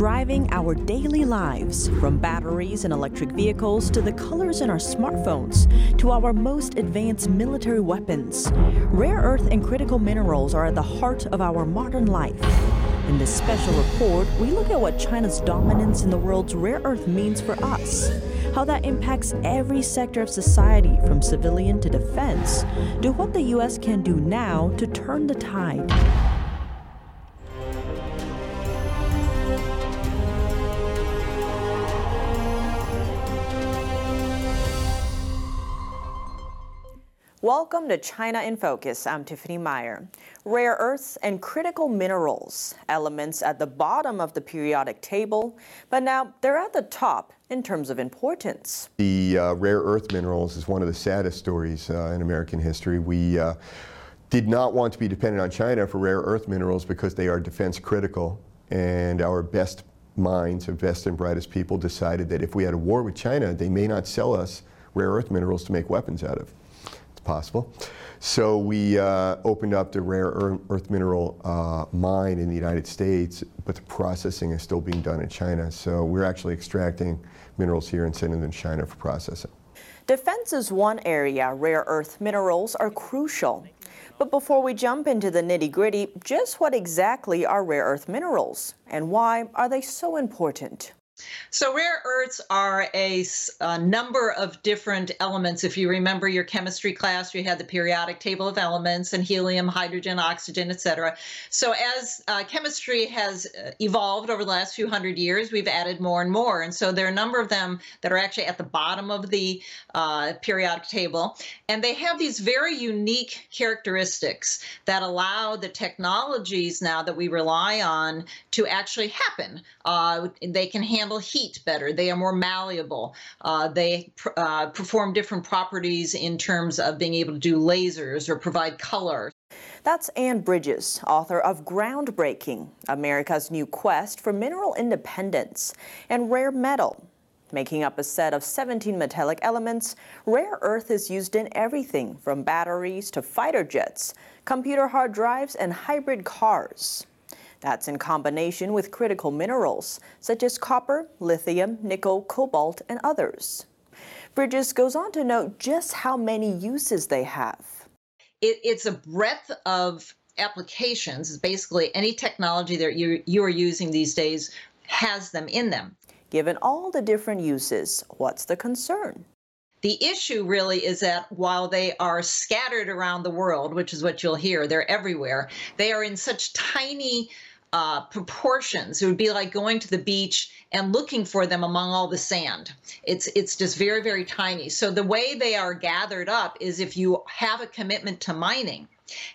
driving our daily lives, from batteries and electric vehicles to the colors in our smartphones to our most advanced military weapons. Rare earth and critical minerals are at the heart of our modern life. In this special report, we look at what China's dominance in the world's rare earth means for us, how that impacts every sector of society from civilian to defense, to what the U.S. can do now to turn the tide. Welcome to China in Focus. I'm Tiffany Meyer. Rare earths and critical minerals, elements at the bottom of the periodic table, but now they're at the top in terms of importance. The uh, rare earth minerals is one of the saddest stories uh, in American history. We uh, did not want to be dependent on China for rare earth minerals because they are defense critical, and our best minds, our best and brightest people decided that if we had a war with China, they may not sell us rare earth minerals to make weapons out of possible. So we uh, opened up the rare earth mineral uh, mine in the United States, but the processing is still being done in China. So we're actually extracting minerals here and sending them to China for processing. Defense is one area rare earth minerals are crucial. But before we jump into the nitty gritty, just what exactly are rare earth minerals and why are they so important? So, rare earths are a, a, number of different elements. If you remember your chemistry class, you had the periodic table of elements and helium, hydrogen, oxygen, etc. So, as uh, chemistry has uh, evolved over the last few hundred years, we've added more and more. And so, there are a number of them that are actually at the bottom of the uh, periodic table. And they have these very unique characteristics that allow the technologies now that we rely on to actually happen. Uh, they can handle handle heat better. They are more malleable. Uh, they pr- uh, perform different properties in terms of being able to do lasers or provide color. That's Ann Bridges, author of Groundbreaking America's New Quest for Mineral Independence and Rare Mettle. Making up a set of 17 metallic elements, rare earth is used in everything from batteries to fighter jets, computer hard drives, and hybrid cars. That's in combination with critical minerals such as copper, lithium, nickel, cobalt, and others. Bridges goes on to note just how many uses they have. It, it's a breadth of applications. Basically any technology that you, you are using these days has them in them. Given all the different uses, what's the concern? The issue really is that while they are scattered around the world, which is what you'll hear, they're everywhere, they are in such tiny uh, proportions. It would be like going to the beach and looking for them among all the sand. It's it's just very very tiny. So the way they are gathered up is if you have a commitment to mining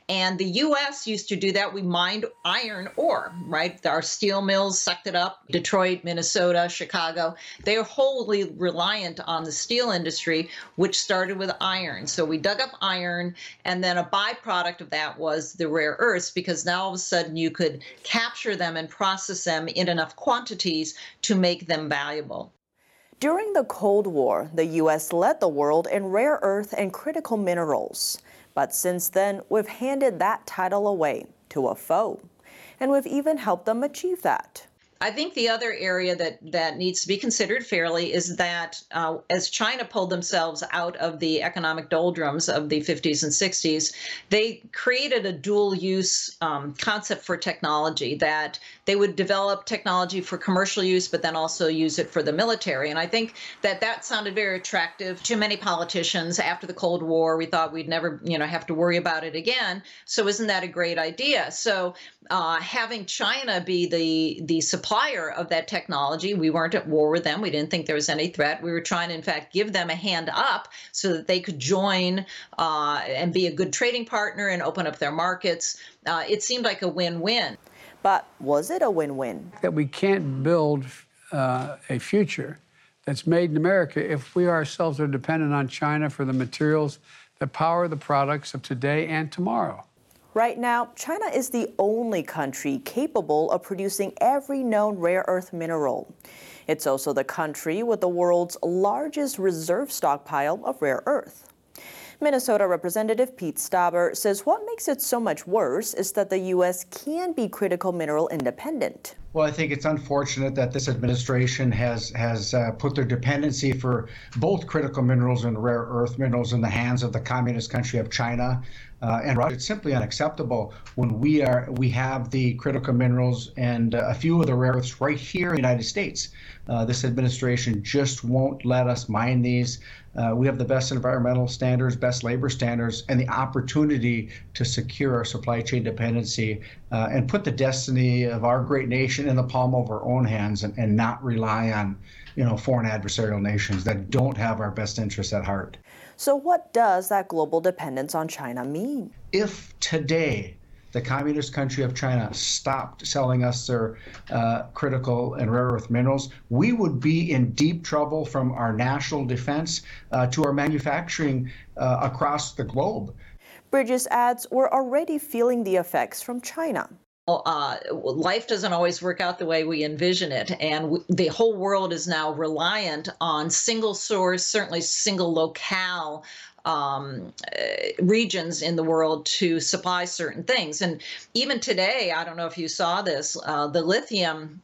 and the US used to do that. We mined iron ore, right? Our steel mills sucked it up. Detroit, Minnesota, Chicago, they're wholly reliant on the steel industry, which started with iron. So we dug up iron, and then a byproduct of that was the rare earths, because now all of a sudden you could capture them and process them in enough quantities to make them valuable. During the Cold War, the U.S. led the world in rare earth and critical minerals. But since then, we've handed that title away to a foe. And we've even helped them achieve that. I think the other area that, that needs to be considered fairly is that uh, as China pulled themselves out of the economic doldrums of the 50s and 60s, they created a dual use um, concept for technology that they would develop technology for commercial use, but then also use it for the military. And I think that that sounded very attractive to many politicians. After the Cold War, we thought we'd never, you know, have to worry about it again. So isn't that a great idea? So uh, having China be the the supplier of that technology, we weren't at war with them. We didn't think there was any threat. We were trying in fact, give them a hand up so that they could join uh, and be a good trading partner and open up their markets. Uh, it seemed like a win-win. But was it a win-win? That we can't build uh, a future that's made in America if we ourselves are dependent on China for the materials that power the products of today and tomorrow. Right now, China is the only country capable of producing every known rare earth mineral. It's also the country with the world's largest reserve stockpile of rare earth. Minnesota Representative Pete Stauber says what makes it so much worse is that the U.S. can be critical mineral independent. Well, I think it's unfortunate that this administration has has uh, put their dependency for both critical minerals and rare earth minerals in the hands of the communist country of China uh, and Russia. It's simply unacceptable when we are we have the critical minerals and uh, a few of the rare earths right here in the United States. Uh, this administration just won't let us mine these. Uh, we have the best environmental standards, best labor standards, and the opportunity to secure our supply chain dependency uh, and put the destiny of our great nation in the palm of our own hands and, and not rely on you know, foreign adversarial nations that don't have our best interests at heart. So, what does that global dependence on China mean? If today the communist country of China stopped selling us their uh, critical and rare earth minerals, we would be in deep trouble from our national defense uh, to our manufacturing uh, across the globe. Bridges adds we're already feeling the effects from China. Uh, life doesn't always work out the way we envision it. And the whole world is now reliant on single source, certainly single locale um, uh, regions in the world to supply certain things. And even today, I don't know if you saw this, uh, the lithium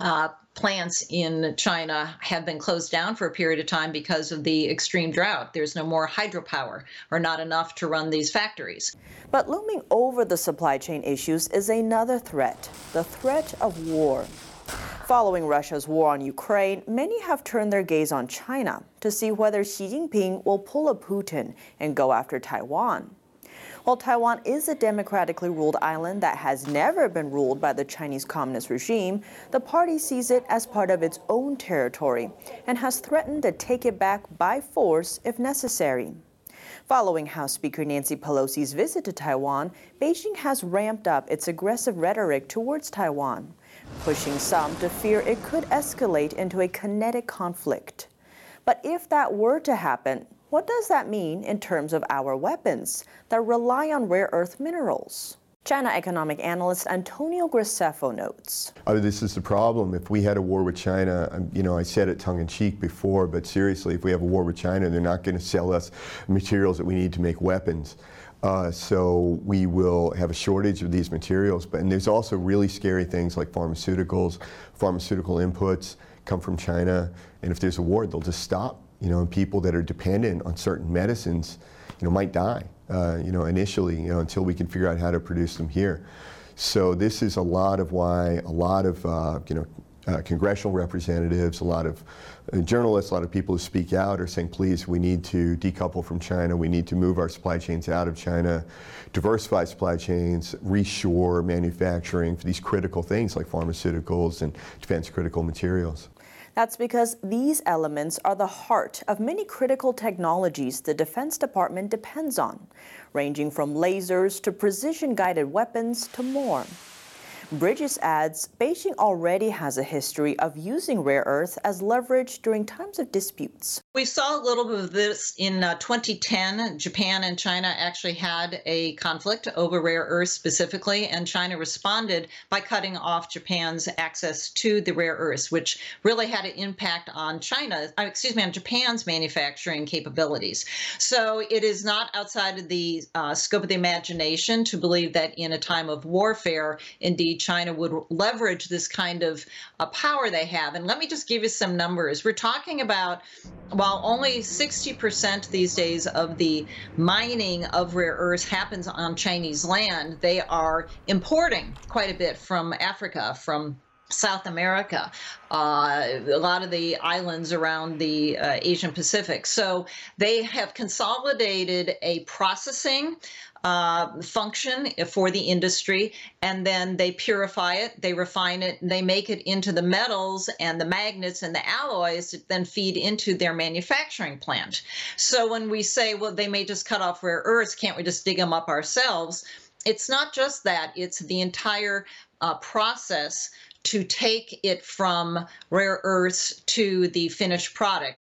uh, plants in China have been closed down for a period of time because of the extreme drought. There's no more hydropower or not enough to run these factories. But looming over the supply chain issues is another threat the threat of war. Following Russia's war on Ukraine, many have turned their gaze on China to see whether Xi Jinping will pull a Putin and go after Taiwan. While Taiwan is a democratically ruled island that has never been ruled by the Chinese Communist regime, the party sees it as part of its own territory and has threatened to take it back by force if necessary. Following House Speaker Nancy Pelosi's visit to Taiwan, Beijing has ramped up its aggressive rhetoric towards Taiwan pushing some to fear it could escalate into a kinetic conflict. But if that were to happen, what does that mean in terms of our weapons that rely on rare earth minerals? China economic analyst Antonio Graceffo notes. Oh, this is the problem. If we had a war with China, um, you know, I said it tongue in cheek before, but seriously, if we have a war with China, they're not going to sell us materials that we need to make weapons. Uh, so we will have a shortage of these materials. But and there's also really scary things like pharmaceuticals, pharmaceutical inputs come from China, and if there's a war, they'll just stop. You know, and people that are dependent on certain medicines, you know, might die. Uh, you know, initially, you know, until we can figure out how to produce them here. So this is a lot of why a lot of uh, you know uh, congressional representatives, a lot of uh, journalists, a lot of people who speak out are saying, please, we need to decouple from China. We need to move our supply chains out of China, diversify supply chains, reshore manufacturing for these critical things like pharmaceuticals and defense critical materials. That's because these elements are the heart of many critical technologies the Defense Department depends on, ranging from lasers to precision guided weapons to more. Bridges adds Beijing already has a history of using rare earth as leverage during times of disputes. We saw a little bit of this in uh, 2010. Japan and China actually had a conflict over rare earths specifically, and China responded by cutting off Japan's access to the rare earths, which really had an impact on China, uh, excuse me, on Japan's manufacturing capabilities. So it is not outside of the uh, scope of the imagination to believe that in a time of warfare, indeed, China would leverage this kind of uh, power they have. And let me just give you some numbers. We're talking about, while only 60% these days of the mining of rare earths happens on Chinese land, they are importing quite a bit from Africa, from South America, uh, a lot of the islands around the uh, Asian Pacific. So they have consolidated a processing uh, function for the industry, and then they purify it, they refine it, they make it into the metals and the magnets and the alloys that then feed into their manufacturing plant. So when we say, well, they may just cut off rare earths, can't we just dig them up ourselves? It's not just that, it's the entire uh, process to take it from rare earths to the finished product.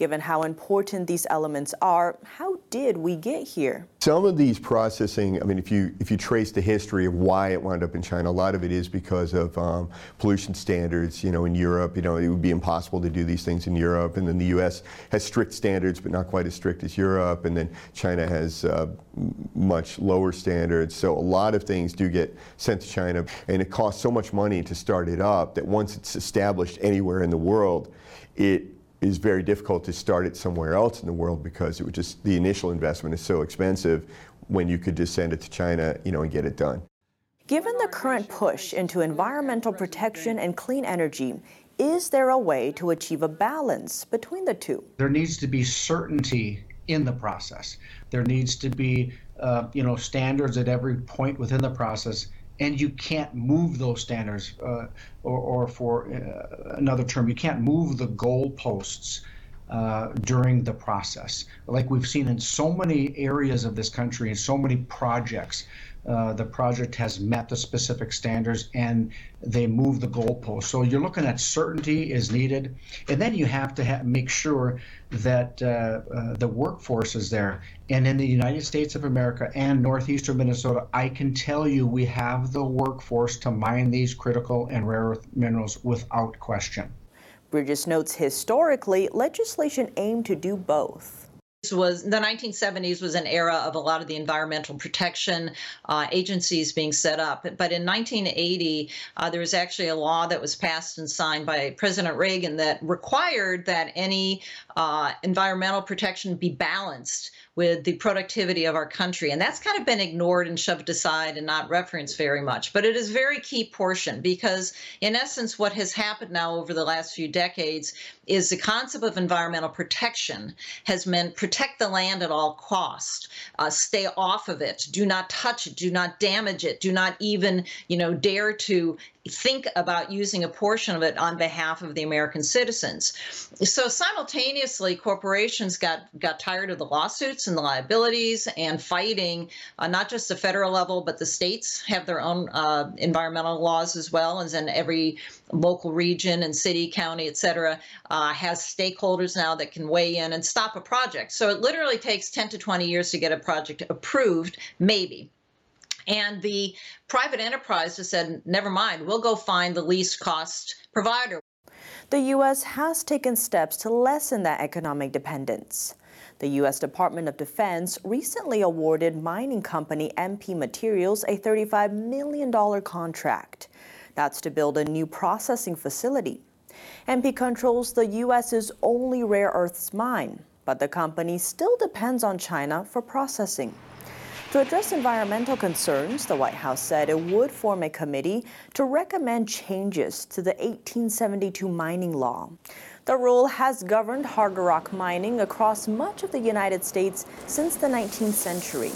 Given how important these elements are, how did we get here? Some of these processing, I mean, if you if you trace the history of why it wound up in China, a lot of it is because of um, pollution standards. You know, in Europe, you know, it would be impossible to do these things in Europe, and then the U.S. has strict standards, but not quite as strict as Europe, and then China has uh, much lower standards. So a lot of things do get sent to China, and it costs so much money to start it up that once it's established anywhere in the world, it is very difficult to start it somewhere else in the world because it would just the initial investment is so expensive when you could just send it to China, you know, and get it done. Given the current push into environmental protection and clean energy, is there a way to achieve a balance between the two? There needs to be certainty in the process. There needs to be, uh, you know, standards at every point within the process, and you can't move those standards. Uh, or, or, for uh, another term, you can't move the goalposts. Uh, during the process, like we've seen in so many areas of this country and so many projects, uh, the project has met the specific standards and they move the goalpost. So you're looking at certainty is needed, and then you have to ha- make sure that uh, uh, the workforce is there. And in the United States of America and northeastern Minnesota, I can tell you we have the workforce to mine these critical and rare earth minerals without question. Bridges notes historically, legislation aimed to do both was the 1970s was an era of a lot of the environmental protection uh, agencies being set up. But in 1980, uh, there was actually a law that was passed and signed by President Reagan that required that any uh, environmental protection be balanced with the productivity of our country. And that's kind of been ignored and shoved aside and not referenced very much. But it is a very key portion because, in essence, what has happened now over the last few decades is the concept of environmental protection has meant protect the land at all cost, uh, stay off of it, do not touch it, do not damage it, do not even, you know, dare to think about using a portion of it on behalf of the American citizens. So simultaneously, corporations got got tired of the lawsuits and the liabilities and fighting, uh, not just the federal level, but the states have their own uh, environmental laws as well, as in every local region and city, county, et cetera, uh, has stakeholders now that can weigh in and stop a project. So it literally takes 10 to 20 years to get a project approved, maybe. And the private enterprise has said, never mind, we'll go find the least cost provider. The U.S. has taken steps to lessen that economic dependence. The U.S. Department of Defense recently awarded mining company MP Materials a $35 million contract. That's to build a new processing facility. MP controls the U.S.'s only rare earths mine, but the company still depends on China for processing. To address environmental concerns, the White House said it would form a committee to recommend changes to the 1872 mining law. The rule has governed hard rock mining across much of the United States since the 19th century.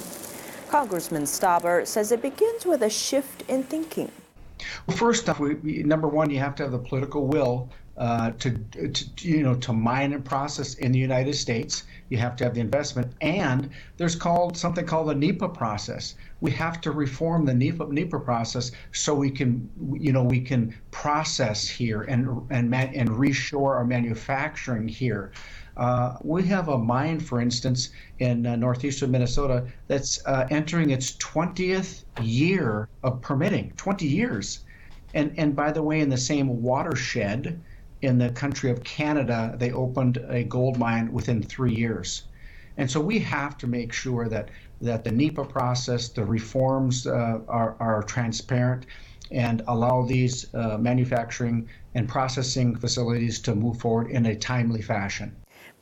Congressman Stauber says it begins with a shift in thinking. Well, first off, we, number one, you have to have the political will uh, to, to, you know to mine and process in the United States. You have to have the investment, and there's called something called the NEPA process. We have to reform the NEPA, NEPA process so we can you know we can process here and and and reshore our manufacturing here. Uh, we have a mine, for instance, in uh, northeastern Minnesota that's uh, entering its 20th year of permitting. 20 years. And, and by the way, in the same watershed, in the country of Canada, they opened a gold mine within three years. And so we have to make sure that, that the NEPA process, the reforms uh, are, are transparent and allow these uh, manufacturing and processing facilities to move forward in a timely fashion.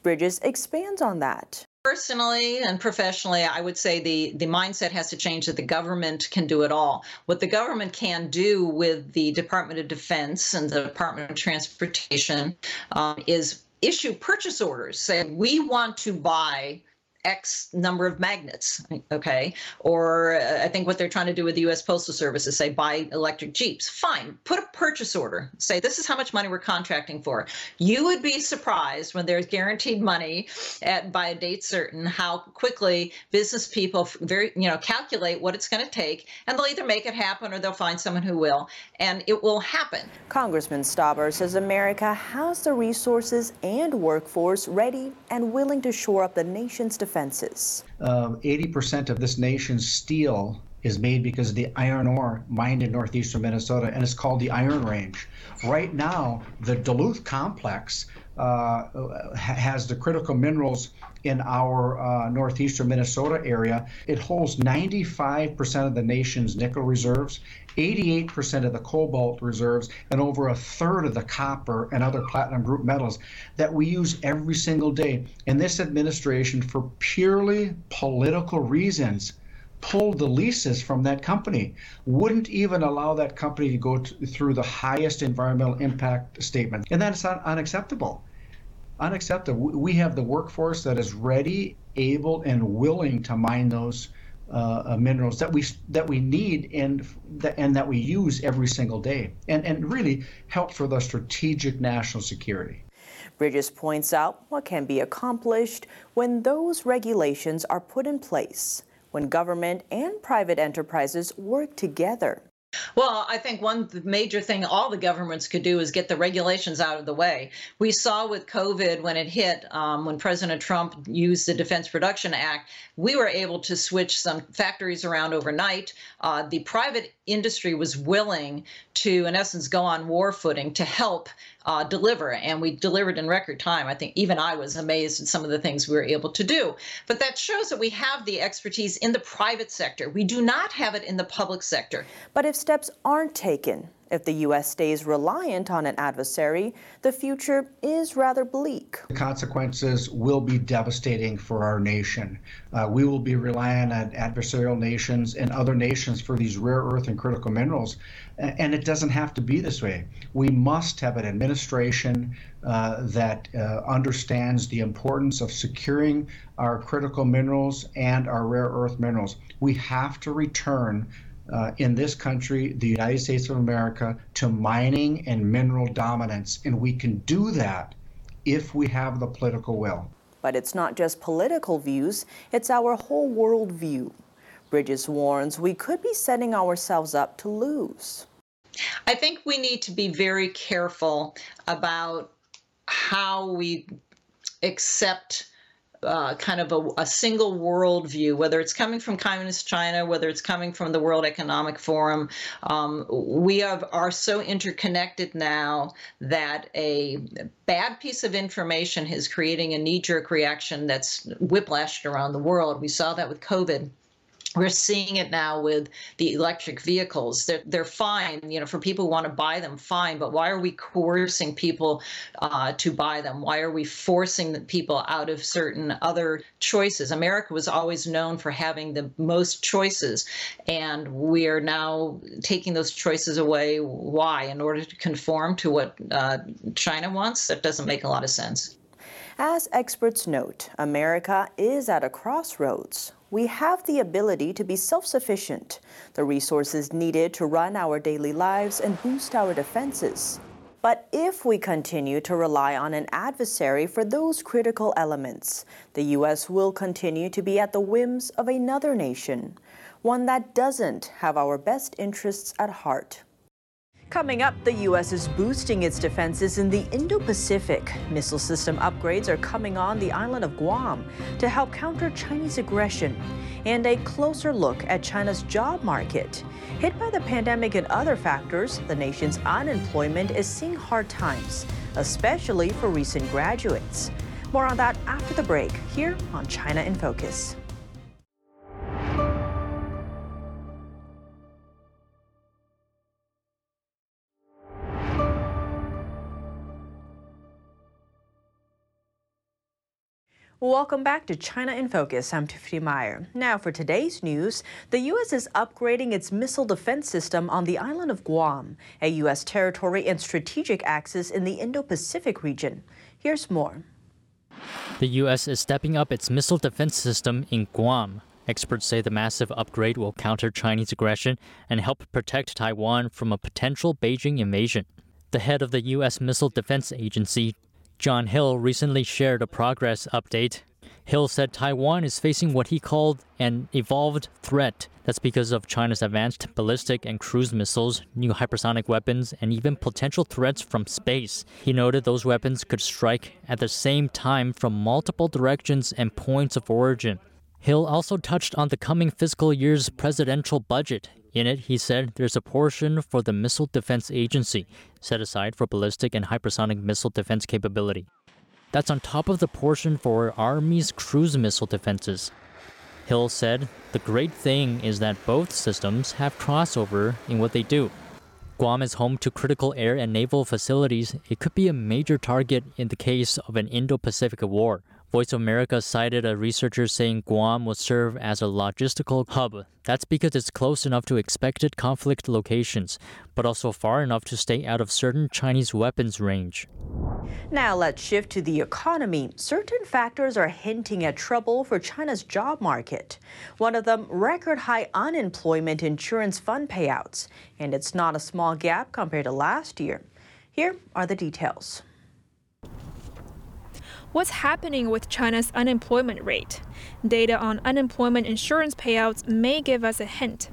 Bridges expands on that. Personally and professionally, I would say the, the mindset has to change that the government can do it all. What the government can do with the Department of Defense and the Department of Transportation um, is issue purchase orders saying we want to buy X number of magnets, okay? Or uh, I think what they're trying to do with the U.S. Postal Service is say buy electric Jeeps. Fine, put a purchase order. Say this is how much money we're contracting for. You would be surprised when there's guaranteed money at by a date certain how quickly business people very you know calculate what it's going to take, and they'll either make it happen or they'll find someone who will, and it will happen. Congressman Stauber says America has the resources and workforce ready and willing to shore up the nation's defense defenses. Uh, 80% of this nation's steel is made because of the iron ore mined in northeastern Minnesota, and it's called the Iron Range. Right now, the Duluth complex uh, has the critical minerals in our uh, northeastern Minnesota area. It holds 95% of the nation's nickel reserves, 88% of the cobalt reserves, and over a third of the copper and other platinum group metals that we use every single day. And this administration, for purely political reasons, pulled the leases from that company, wouldn't even allow that company to go through the highest environmental impact statement. And that's un- unacceptable. Unacceptable. We have the workforce that is ready, able, and willing to mine those uh, uh minerals that we that we need and that, and that we use every single day, and and really help for the strategic national security. Bridges points out what can be accomplished when those regulations are put in place when government and private enterprises work together. Well, I think one major thing all the governments could do is get the regulations out of the way. We saw with COVID when it hit, um, when President Trump used the Defense Production Act, we were able to switch some factories around overnight. Uh, the private industry was willing to, in essence, go on war footing to help uh, deliver, and we delivered in record time. I think even I was amazed at some of the things we were able to do. But that shows that we have the expertise in the private sector. We do not have it in the public sector. But if steps aren't taken, if the U.S. stays reliant on an adversary, the future is rather bleak. The consequences will be devastating for our nation. Uh, we will be relying on adversarial nations and other nations for these rare earth and critical minerals. And it doesn't have to be this way. We must have an administration uh, that uh, understands the importance of securing our critical minerals and our rare earth minerals. We have to return uh, in this country, the United States of America, to mining and mineral dominance. And we can do that if we have the political will. But it's not just political views, it's our whole world view. Bridges warns we could be setting ourselves up to lose. I think we need to be very careful about how we accept uh, kind of a, a single worldview, whether it's coming from Communist China, whether it's coming from the World Economic Forum. Um, we have, are so interconnected now that a bad piece of information is creating a knee jerk reaction that's whiplashed around the world. We saw that with COVID we're seeing it now with the electric vehicles. They're, they're fine, you know, for people who want to buy them, fine. But why are we coercing people uh, to buy them? Why are we forcing people out of certain other choices? America was always known for having the most choices, and we are now taking those choices away. Why? In order to conform to what uh, China wants? That doesn't make a lot of sense. As experts note, America is at a crossroads we have the ability to be self sufficient, the resources needed to run our daily lives and boost our defenses. But if we continue to rely on an adversary for those critical elements, the U.S. will continue to be at the whims of another nation, one that doesn't have our best interests at heart. Coming up, the U.S. is boosting its defenses in the Indo Pacific. Missile system upgrades are coming on the island of Guam to help counter Chinese aggression. And a closer look at China's job market. Hit by the pandemic and other factors, the nation's unemployment is seeing hard times, especially for recent graduates. More on that after the break, here on China in Focus. Welcome back to China in Focus. I'm Tiffany Meyer. Now, for today's news, the U.S. is upgrading its missile defense system on the island of Guam, a U.S. territory and strategic axis in the Indo Pacific region. Here's more. The U.S. is stepping up its missile defense system in Guam. Experts say the massive upgrade will counter Chinese aggression and help protect Taiwan from a potential Beijing invasion. The head of the U.S. Missile Defense Agency, Jon Hill recently shared a progress update. Hill said Taiwan is facing what he called an evolved threat. That's because of China's advanced ballistic and cruise missiles, new hypersonic weapons, and even potential threats from space. He noted those weapons could strike at the same time from multiple directions and points of origin. Hill also touched on the coming fiscal year's presidential budget. In it, he said there's a portion for the Missile Defense Agency set aside for ballistic and hypersonic missile defense capability. That's on top of the portion for Army's cruise missile defenses. Hill said, The great thing is that both systems have crossover in what they do. Guam is home to critical air and naval facilities. It could be a major target in the case of an Indo Pacific war. Voice of America cited a researcher saying Guam will serve as a logistical hub. That's because it's close enough to expected conflict locations, but also far enough to stay out of certain Chinese weapons range. Now let's shift to the economy. Certain factors are hinting at trouble for China's job market. One of them, record high unemployment insurance fund payouts. And it's not a small gap compared to last year. Here are the details. What's happening with China's unemployment rate? Data on unemployment insurance payouts may give us a hint.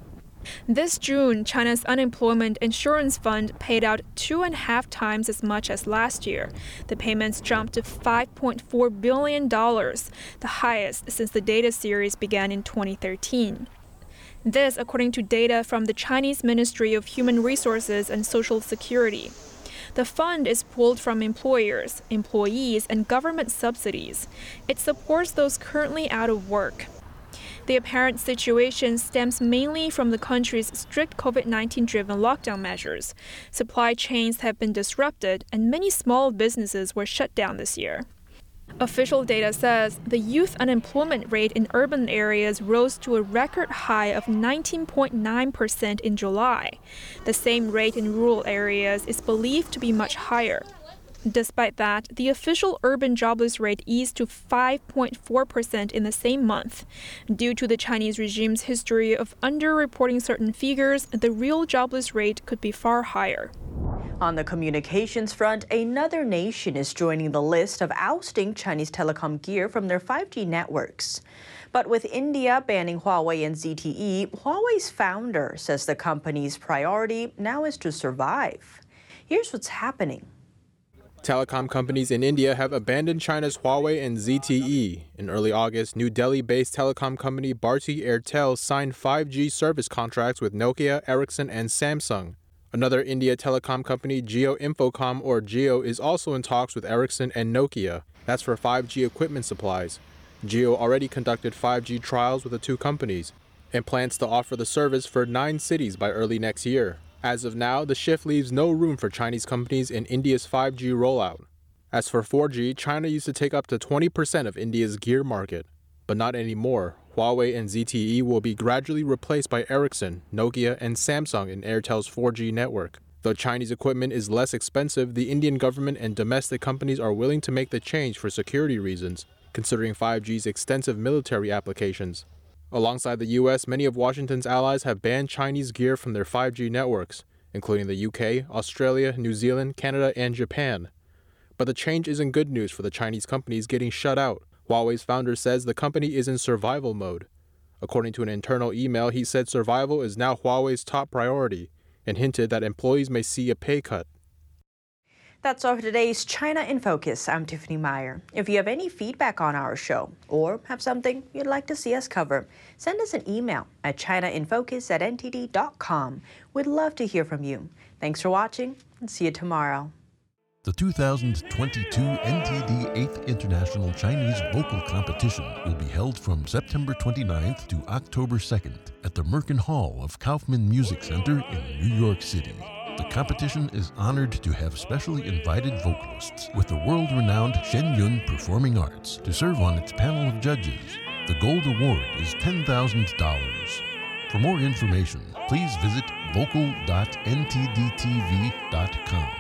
This June, China's unemployment insurance fund paid out two and a half times as much as last year. The payments jumped to $5.4 billion, the highest since the data series began in 2013. This, according to data from the Chinese Ministry of Human Resources and Social Security. The fund is pulled from employers, employees, and government subsidies. It supports those currently out of work. The apparent situation stems mainly from the country's strict COVID 19 driven lockdown measures. Supply chains have been disrupted, and many small businesses were shut down this year. Official data says the youth unemployment rate in urban areas rose to a record high of 19.9% in July. The same rate in rural areas is believed to be much higher. Despite that, the official urban jobless rate eased to 5.4% in the same month. Due to the Chinese regime's history of underreporting certain figures, the real jobless rate could be far higher. On the communications front, another nation is joining the list of ousting Chinese telecom gear from their 5G networks. But with India banning Huawei and ZTE, Huawei's founder says the company's priority now is to survive. Here's what's happening. Telecom companies in India have abandoned China's Huawei and ZTE. In early August, New Delhi based telecom company Bharti Airtel signed 5G service contracts with Nokia, Ericsson, and Samsung. Another India telecom company, Jio Infocomm or Jio, is also in talks with Ericsson and Nokia. That's for 5G equipment supplies. Jio already conducted 5G trials with the two companies and plans to offer the service for nine cities by early next year. As of now, the shift leaves no room for Chinese companies in India's 5G rollout. As for 4G, China used to take up to 20% of India's gear market, but not anymore. Huawei and ZTE will be gradually replaced by Ericsson, Nokia, and Samsung in Airtel's 4G network. Though Chinese equipment is less expensive, the Indian government and domestic companies are willing to make the change for security reasons, considering 5G's extensive military applications. Alongside the US, many of Washington's allies have banned Chinese gear from their 5G networks, including the UK, Australia, New Zealand, Canada, and Japan. But the change isn't good news for the Chinese companies getting shut out. Huawei's founder says the company is in survival mode. According to an internal email, he said survival is now Huawei's top priority and hinted that employees may see a pay cut. That's all for today's China in Focus. I'm Tiffany Meyer. If you have any feedback on our show or have something you'd like to see us cover, send us an email at chinainfocus at ntd.com. We'd love to hear from you. Thanks for watching and see you tomorrow. The 2022 NTD 8th International Chinese Vocal Competition will be held from September 29th to October 2nd at the Merkin Hall of Kaufman Music Center in New York City. The competition is honored to have specially invited vocalists with the world renowned Shen Yun Performing Arts to serve on its panel of judges. The gold award is $10,000. For more information, please visit vocal.ntdtv.com.